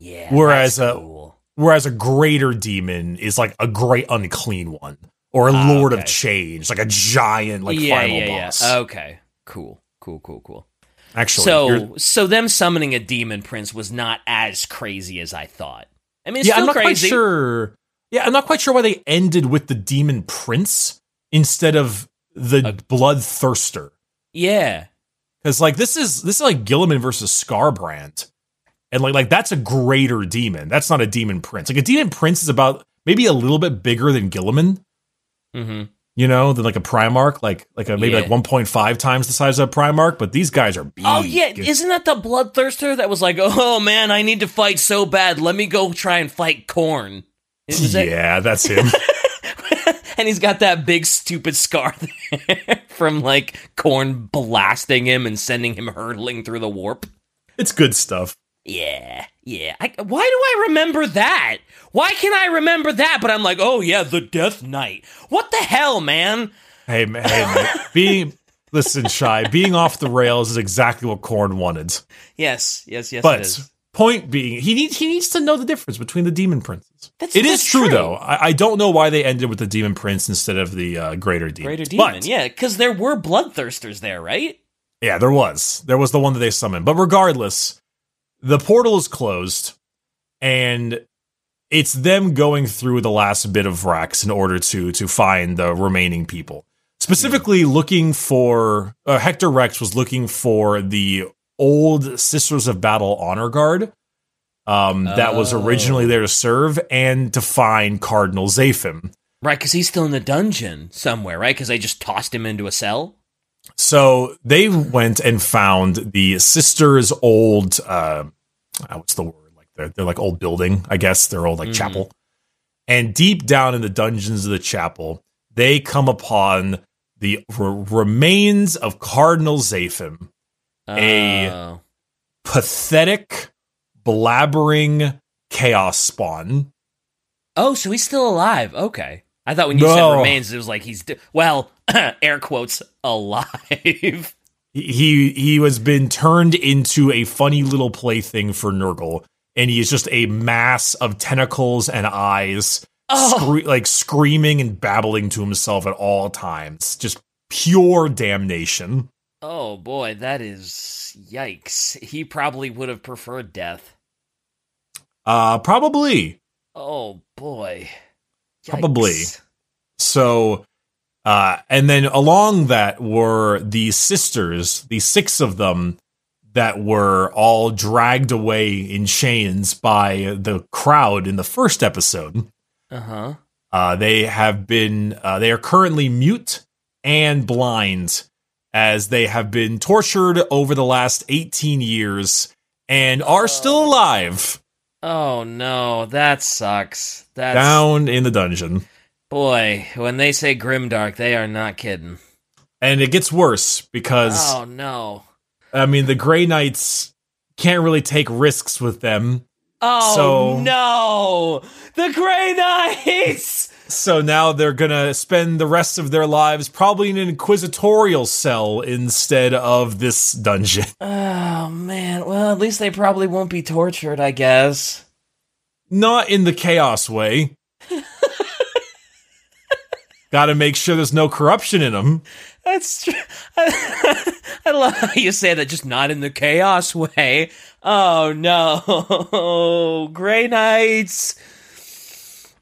Yeah. Whereas, uh, cool. Whereas a greater demon is like a great unclean one, or a Ah, lord okay. of change, like a giant like yeah, final yeah, boss. yeah. Okay. Cool. Cool. Cool. Cool. Actually, you're- so, so them summoning a demon prince was not as crazy as I thought. I mean, it's yeah, still I'm not crazy. quite sure. Yeah, I'm not quite sure why they ended with the demon prince instead of the A- bloodthirster. Yeah. Because like this is this is like Guilliman versus Skarbrand, and like like that's a greater demon. That's not a demon prince. Like a demon prince is about maybe a little bit bigger than Guilliman. Mm-hmm. You know, than like a Primarch, like like a maybe Yeah. like 1.5 times the size of a Primarch. But these guys are big. Oh yeah, isn't that the bloodthirster that was like, oh man, I need to fight so bad. Let me go try and fight Khorne. Yeah, that's him. and he's got that big stupid scar there from like Khorne blasting him and sending him hurtling through the warp. it's good stuff. Yeah, yeah. I, why do I remember that? Why can I remember that? But I'm like, oh yeah, the Death Knight. What the hell, man? Hey, ma- hey, mate. being listen, shy. Being off the rails is exactly what Khorne wanted. Yes, yes, yes. But is. point being, he needs he needs to know the difference between the demon princes. That's- It is that's true, true. though. I, I don't know why they ended with the demon prince instead of the uh, greater demon. Greater Demon. But, yeah, because there were bloodthirsters there, right? Yeah, there was. There was the one that they summoned. But regardless, the portal is closed and it's them going through the last bit of Vraks in order to to find the remaining people. Specifically, looking for uh, Hector Rex was looking for the old Sisters of Battle honor guard um, that was originally Oh. there to serve and to find Cardinal Zaphim. Right, because he's still in the dungeon somewhere, right? Because they just tossed him into a cell. So they went and found the sisters' old, uh, uh, what's the word? Like they're, they're like old building, I guess. They're old like Mhm. chapel. And deep down in the dungeons of the chapel, they come upon the r- remains of Cardinal Zaphim, A- Oh. pathetic, blabbering chaos spawn. Oh, so he's still alive. Okay. I thought when you said remains, it was like he's well, air quotes alive. he he has been turned into a funny little plaything for Nurgle, and he is just a mass of tentacles and eyes, Oh. scre- like screaming and babbling to himself at all times. Just pure damnation. oh boy, that is yikes. He probably would have preferred death. Uh, probably. Oh boy. Probably. So, uh, and then along that were the sisters, the six of them that were all dragged away in chains by the crowd in the first episode. Uh-huh. Uh, they have been, uh, they are currently mute and blind as they have been tortured over the last 18 years and are still alive Oh no, that sucks. That's down in the dungeon. boy, when they say grimdark, they are not kidding. And it gets worse because, Oh no. I mean, the Grey Knights can't really take risks with them. Oh So- no! The Grey Knights! So now they're gonna spend the rest of their lives probably in an inquisitorial cell instead of this dungeon. Oh man, well at least they probably won't be tortured, I guess. Not in the chaos way. Gotta make sure there's no corruption in them. That's true. I love how you say that, just not in the chaos way. Oh no, Grey Knights.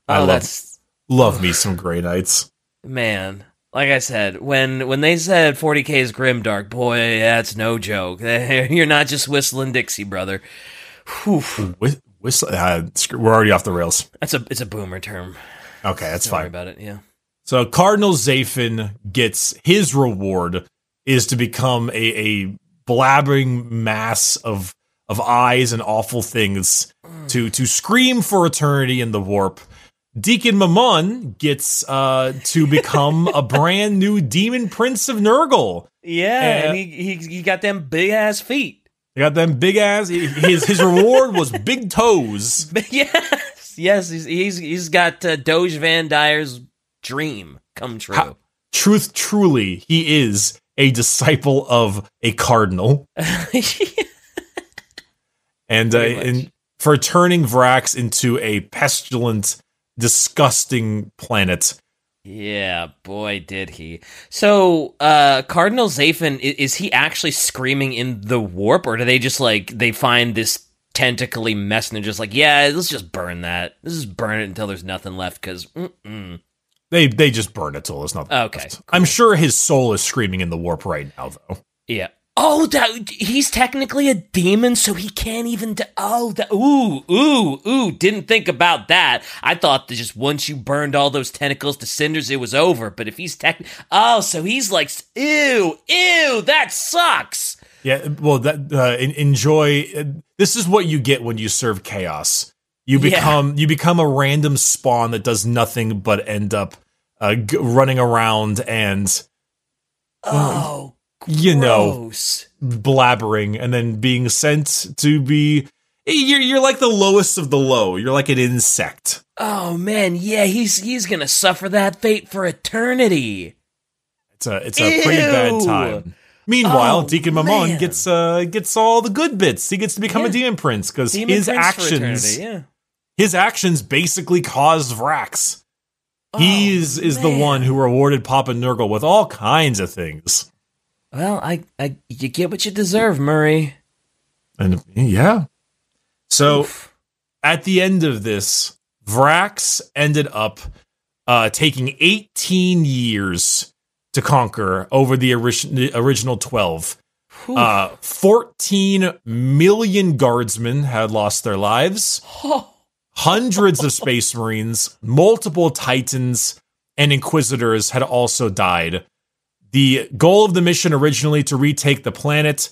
I Oh, love- that's Love me some Grey Knights. man. Like I said, when when they said 40k is grimdark, boy, that's no joke. You're not just whistling Dixie, brother. Whew. Whi- Whistle, uh, we're already off the rails. That's a it's a boomer term. Okay, that's Don't worry fine. about it. Yeah. So Cardinal Zaphim gets his reward is to become a, a blabbering mass of of eyes and awful things to to scream for eternity in the warp. Deacon Mamon gets uh, to become a brand new demon prince of Nurgle. Yeah, and he, he he got them big ass feet. He got them big ass. His his reward was big toes. yes, yes, he's he's, he's got uh, Doge Van Dyer's dream come true. How- Truth, truly, he is a disciple of a cardinal. and uh, and for turning Vraks into a pestilent, disgusting planet. yeah, boy, did he. So, uh, Cardinal Zaphim, i- is he actually screaming in the warp, or do they just like they find this tentacly mess and they're just like, yeah, let's just burn that. Let's just burn it until there's nothing left. Because. They they just burn it till there's nothing. Okay, left. I'm sure his soul is screaming in the warp right now, though. yeah. Oh, that he's technically a demon, so he can't even. d oh, that, ooh, ooh, ooh! Didn't think about that. I thought that just once you burned all those tentacles to cinders, it was over. But if he's tech, oh, so he's like, ew, ew, that sucks. Yeah, well, that uh, enjoy. Uh, this is what you get when you serve chaos. You Yeah. become you become a random spawn that does nothing but end up uh, g- running around and Oh, you know blabbering, and then being sent to be. You're you're like the lowest of the low. You're like an insect. Oh man, yeah, he's he's gonna suffer that fate for eternity. It's a it's a pretty bad time. Meanwhile, Oh, Deacon Mamon man. gets uh gets all the good bits. He gets to become a demon prince because his Prince actions, yeah. his actions basically caused Vraks. Oh, is the one who rewarded Papa Nurgle with all kinds of things. Well, I, I, you get what you deserve, Murray. And yeah. So Oof. at the end of this, Vraks ended up uh, taking 18 years to conquer over the ori- original 12. Uh, 14 million guardsmen had lost their lives. Hundreds of space marines, multiple titans, and inquisitors had also died. The goal of the mission originally to retake the planet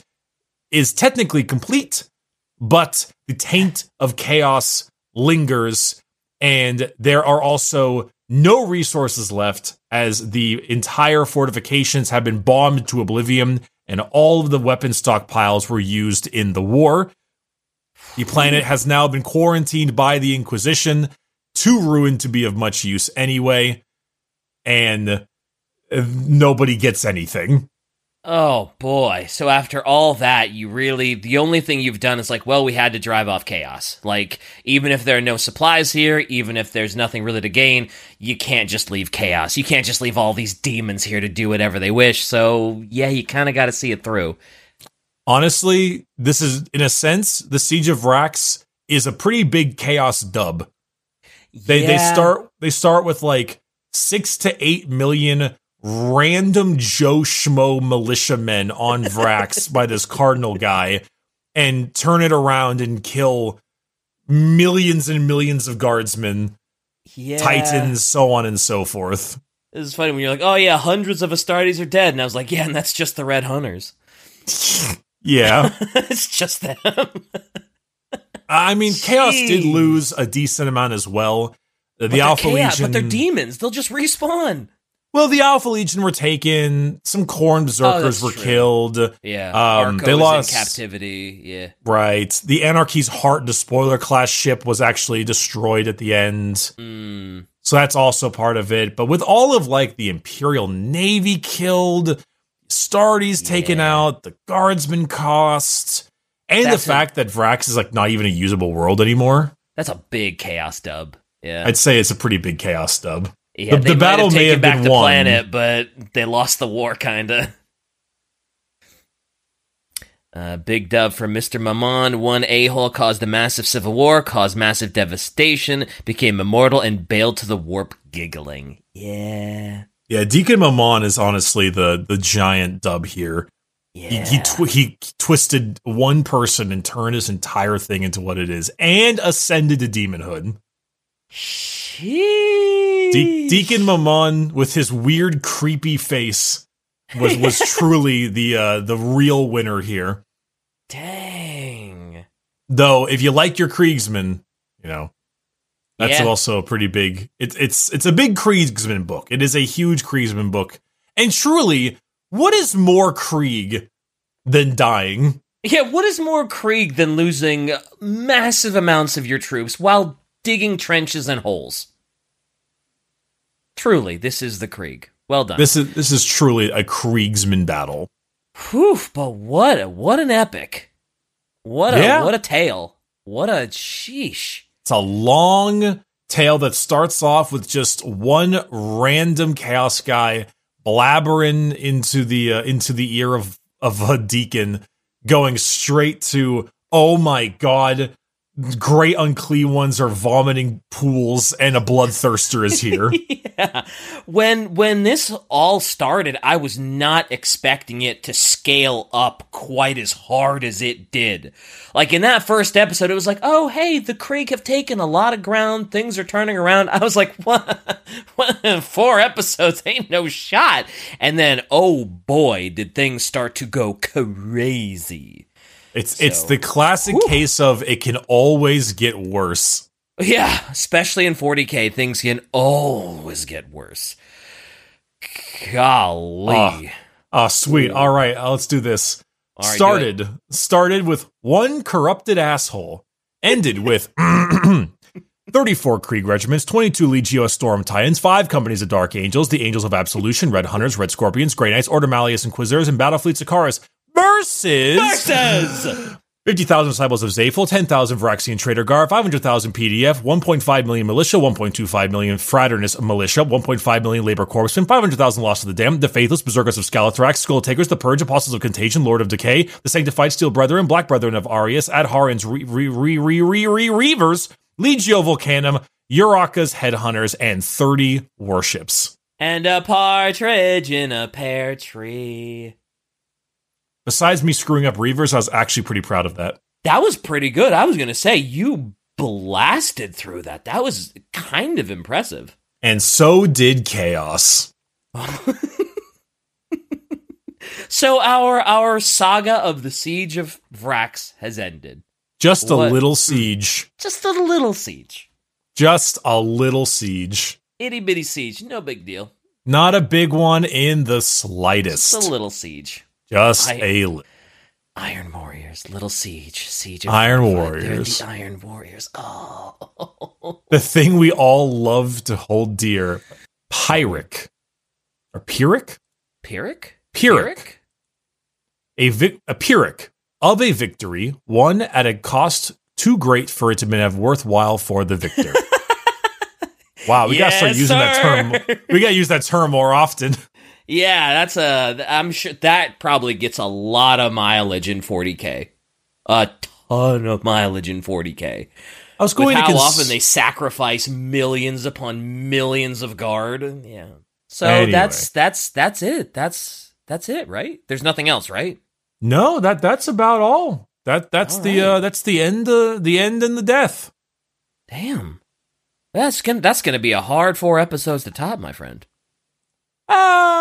is technically complete, but the taint of chaos lingers, and there are also no resources left as the entire fortifications have been bombed to oblivion and all of the weapon stockpiles were used in the war. The planet has now been quarantined by the Inquisition, too ruined to be of much use anyway, and nobody gets anything. Oh boy. So after all that, you really the only thing you've done is like, well, we had to drive off chaos. Like even if there are no supplies here, even if there's nothing really to gain, you can't just leave chaos. You can't just leave all these demons here to do whatever they wish. So, yeah, you kind of got to see it through. Honestly, this is in a sense the Siege of Vraks is a pretty big chaos dub. They yeah. they start they start with like 6 to 8 million random Joe Schmo militiamen on Vraks by this Cardinal guy and turn it around and kill millions and millions of guardsmen, yeah. titans, so on and so forth. It's funny when you're like, oh yeah, hundreds of Astartes are dead. And I was like, yeah, and that's just the Red Hunters. yeah. it's just them. I mean, Chaos did lose a decent amount as well. The Alpha chaos, Legion. But they're demons. They'll just respawn. Well, the Alpha Legion were taken. Some Khorne Berserkers Oh, were true. killed. Yeah. Um, they lost- in captivity. Yeah. Right. The Anarchy's Heart Despoiler class ship was actually destroyed at the end. Mm. So that's also part of it. But with all of like the Imperial Navy killed, Stardies taken out, the Guardsmen cost, and That's the a- fact that Vraks is like not even a usable world anymore. That's a big chaos dub. Yeah. I'd say it's a pretty big chaos stub. Yeah the- the battle may have back been the won. planet, but they lost the war, kinda. Uh, big dub from Mr. Mamon. One a hole caused a massive civil war, caused massive devastation, became immortal, and bailed to the warp, giggling. Yeah. Yeah, Deacon Mamon is honestly the the giant dub here. Yeah. He he, tw- he twisted one person and turned his entire thing into what it is, and ascended to demonhood. De- Deacon Mamon with his weird, creepy face was was truly the uh, the real winner here. Dang. Though, if you like your Kriegsman, you know that's Yeah. also a pretty big. It's it's it's a big Kriegsman book. It is a huge Kriegsman book, and truly, what is more Krieg than dying? Yeah, what is more Krieg than losing massive amounts of your troops while digging trenches and holes? Truly, this is the Krieg. Well done. This is this is truly a Kriegsman battle. Whew, but what a, what an epic. What a Yeah. what a tale. What a sheesh. It's a long tale that starts off with just one random chaos guy blabbering into the uh, into the ear of of a deacon, going straight to oh my god, great unclean ones are vomiting pools and a bloodthirster is here. yeah. When when this all started, I was not expecting it to scale up quite as hard as it did. Like in that first episode, it was like, "Oh, hey, the Krieg have taken a lot of ground. Things are turning around." I was like, "What? what? Four episodes ain't no shot." And then, oh boy, did things start to go crazy. It's it's the classic Whew. case of it can always get worse. Yeah, especially in 40k, things can always get worse. Golly. Oh, sweet. All right, uh, let's do this. Right, do started started with one corrupted asshole, ended with 34 Krieg regiments, 22 Legio Storm Titans, five companies of Dark Angels, the Angels of Absolution, Red Hunters, Red Scorpions, Grey Knights, Ordo Malleus Inquisitors, and Battlefleet Sakaris versus Versus! 50,000 disciples of Zaphel, 10,000 Varaxian Trader Gar, 500,000 PDF, 1.5 million militia, 1.25 million Fraternus militia, 1.5 million labor corpsmen, 500,000 lost to the damned, the faithless berserkers of Skalathrax, Skull Takers, the Purge, Apostles of Contagion, Lord of Decay, the Sanctified Steel Brethren, Black Brethren of Arius, Adharans, Re- Re- Re- Re- Re- Re- Reavers, Legio Vulcanum, Uraka's headhunters, and 30 warships. And a partridge in a pear tree. Besides me screwing up Reavers, I was actually pretty proud of that. That was pretty good. I was going to say, you blasted through that. That was kind of impressive. And so did Chaos. so our our saga of the siege of Vraks has ended. Just a what? little siege. Just a little siege. Just a little siege. Itty bitty siege, no big deal. Not a big one in the slightest. Just a little siege. Just I, a li- Iron Warriors, Little Siege, Siege of Iron Warriors. the Iron Warriors. Oh, the thing we all love to hold dear, Pyrrhic, or Pyrrhic, Pyrrhic, Pyrrhic, a vic- a Pyrrhic of a victory won at a cost too great for it to be have worthwhile for the victor. wow, we yes, gotta start using sir. that term. We gotta use that term more often. Yeah, that's a. I'm sure that probably gets a lot of mileage in 40k. A ton of mileage in 40k. I was going With how cons- often they sacrifice millions upon millions of guard. Yeah. So anyway. that's that's that's it. That's that's it, right? There's nothing else, right? No, that that's about all. That that's all the right. uh that's the end uh, the end and the death. Damn. That's gonna that's gonna be a hard four episodes to top, my friend. Uh,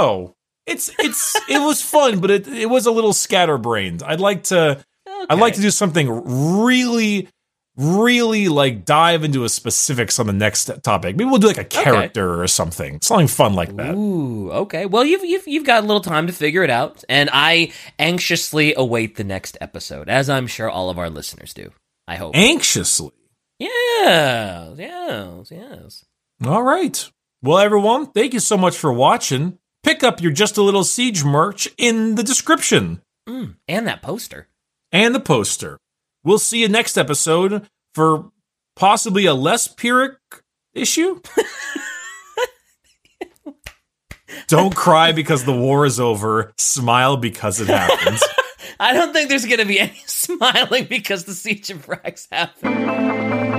Know. It's it's it was fun, but it it was a little scatterbrained. I'd like to okay. I'd like to do something really really like dive into a specifics on the next topic. Maybe we'll do like a character okay. or something. Something fun like that. Ooh, okay. Well, you've you've you've got a little time to figure it out, and I anxiously await the next episode, as I'm sure all of our listeners do. I hope. Anxiously. Yeah. Yes. Yes. All right. Well, everyone, thank you so much for watching. Pick up your Just a Little Siege merch in the description. Mm, and that poster. And the poster. We'll see you next episode for possibly a less Pyrrhic issue. Don't cry because the war is over. Smile because it happens. I don't think there's going to be any smiling because the Siege of Vraks happened.